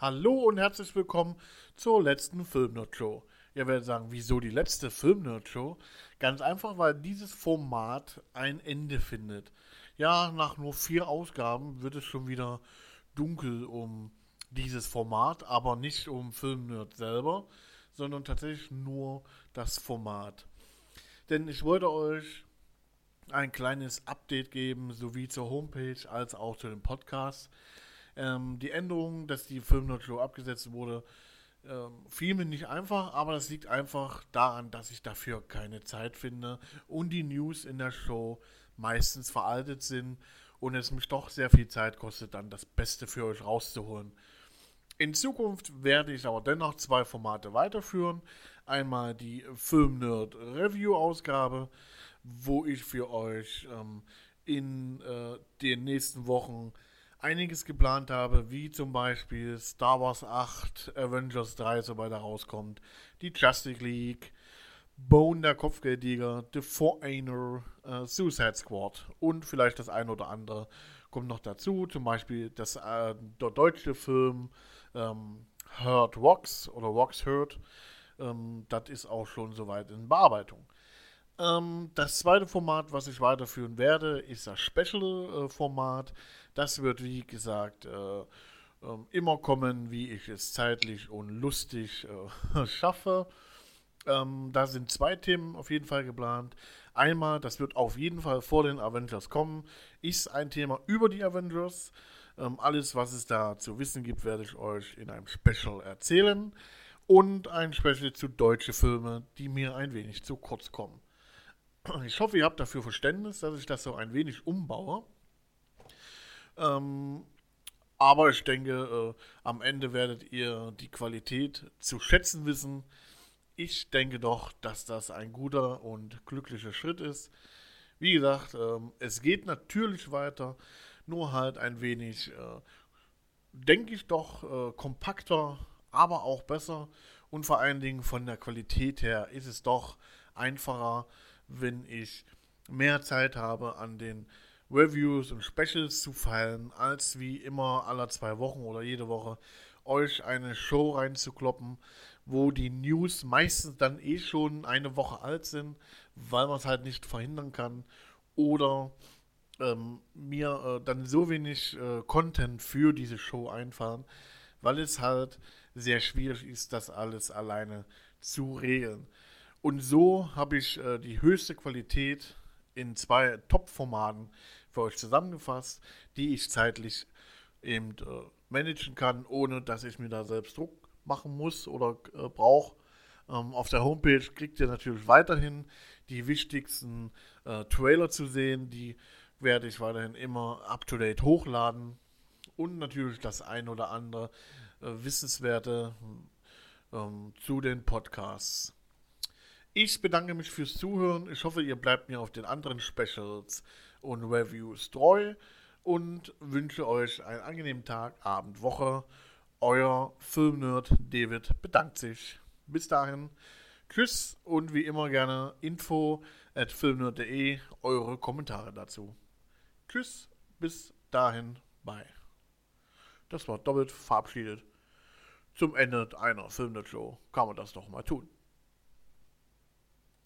Hallo und herzlich willkommen zur letzten Filmnerd-Show. Ihr werdet sagen, wieso die letzte Filmnerd-Show? Ganz einfach, weil dieses Format ein Ende findet. Ja, nach nur vier Ausgaben wird es schon wieder dunkel um dieses Format, aber nicht um Filmnerd selber, sondern tatsächlich nur das Format. Denn ich wollte euch ein kleines Update geben, sowie zur Homepage als auch zu dem Podcast. Ähm, die Änderung, dass die Film Show abgesetzt wurde, ähm, fiel mir nicht einfach, aber das liegt einfach daran, dass ich dafür keine Zeit finde und die News in der Show meistens veraltet sind und es mich doch sehr viel Zeit kostet, dann das Beste für euch rauszuholen. In Zukunft werde ich aber dennoch zwei Formate weiterführen. Einmal die Film Nerd Review Ausgabe, wo ich für euch ähm, in äh, den nächsten Wochen einiges geplant habe, wie zum Beispiel Star Wars 8, Avengers 3, sobald er rauskommt, die Justice League, Bone, der Kopfgeldjäger, The Foreigner, äh, Suicide Squad und vielleicht das ein oder andere kommt noch dazu, zum Beispiel das, äh, der deutsche Film ähm, Hurt Rocks oder Rocks Hurt, ähm, das ist auch schon soweit in Bearbeitung. Ähm, das zweite Format, was ich weiterführen werde, ist das Special-Format. Äh, das wird, wie gesagt, äh, äh, immer kommen, wie ich es zeitlich und lustig äh, schaffe. Ähm, da sind zwei Themen auf jeden Fall geplant. Einmal, das wird auf jeden Fall vor den Avengers kommen, ist ein Thema über die Avengers. Ähm, alles, was es da zu wissen gibt, werde ich euch in einem Special erzählen. Und ein Special zu deutschen Filmen, die mir ein wenig zu kurz kommen. Ich hoffe, ihr habt dafür Verständnis, dass ich das so ein wenig umbaue. Ähm, aber ich denke, äh, am Ende werdet ihr die Qualität zu schätzen wissen. Ich denke doch, dass das ein guter und glücklicher Schritt ist. Wie gesagt, ähm, es geht natürlich weiter, nur halt ein wenig, äh, denke ich doch, äh, kompakter, aber auch besser. Und vor allen Dingen von der Qualität her ist es doch einfacher, wenn ich mehr Zeit habe, an den Reviews und Specials zu feilen, als wie immer alle zwei Wochen oder jede Woche euch eine Show reinzukloppen, wo die News meistens dann eh schon eine Woche alt sind, weil man es halt nicht verhindern kann oder ähm, mir äh, dann so wenig äh, Content für diese Show einfahren, weil es halt sehr schwierig ist, das alles alleine zu regeln. Und so habe ich äh, die höchste Qualität in zwei Top-Formaten für euch zusammengefasst, die ich zeitlich eben äh, managen kann, ohne dass ich mir da selbst Druck machen muss oder äh, brauche. Ähm, auf der Homepage kriegt ihr natürlich weiterhin die wichtigsten äh, Trailer zu sehen. Die werde ich weiterhin immer up-to-date hochladen. Und natürlich das ein oder andere äh, Wissenswerte ähm, zu den Podcasts. Ich bedanke mich fürs Zuhören. Ich hoffe, ihr bleibt mir auf den anderen Specials und Reviews treu und wünsche euch einen angenehmen Tag, Abend, Woche. Euer Filmnerd David bedankt sich. Bis dahin. Tschüss und wie immer gerne info at filmnerd.de eure Kommentare dazu. Tschüss, bis dahin, bye. Das war doppelt verabschiedet. Zum Ende einer Filmnerd-Show kann man das doch mal tun.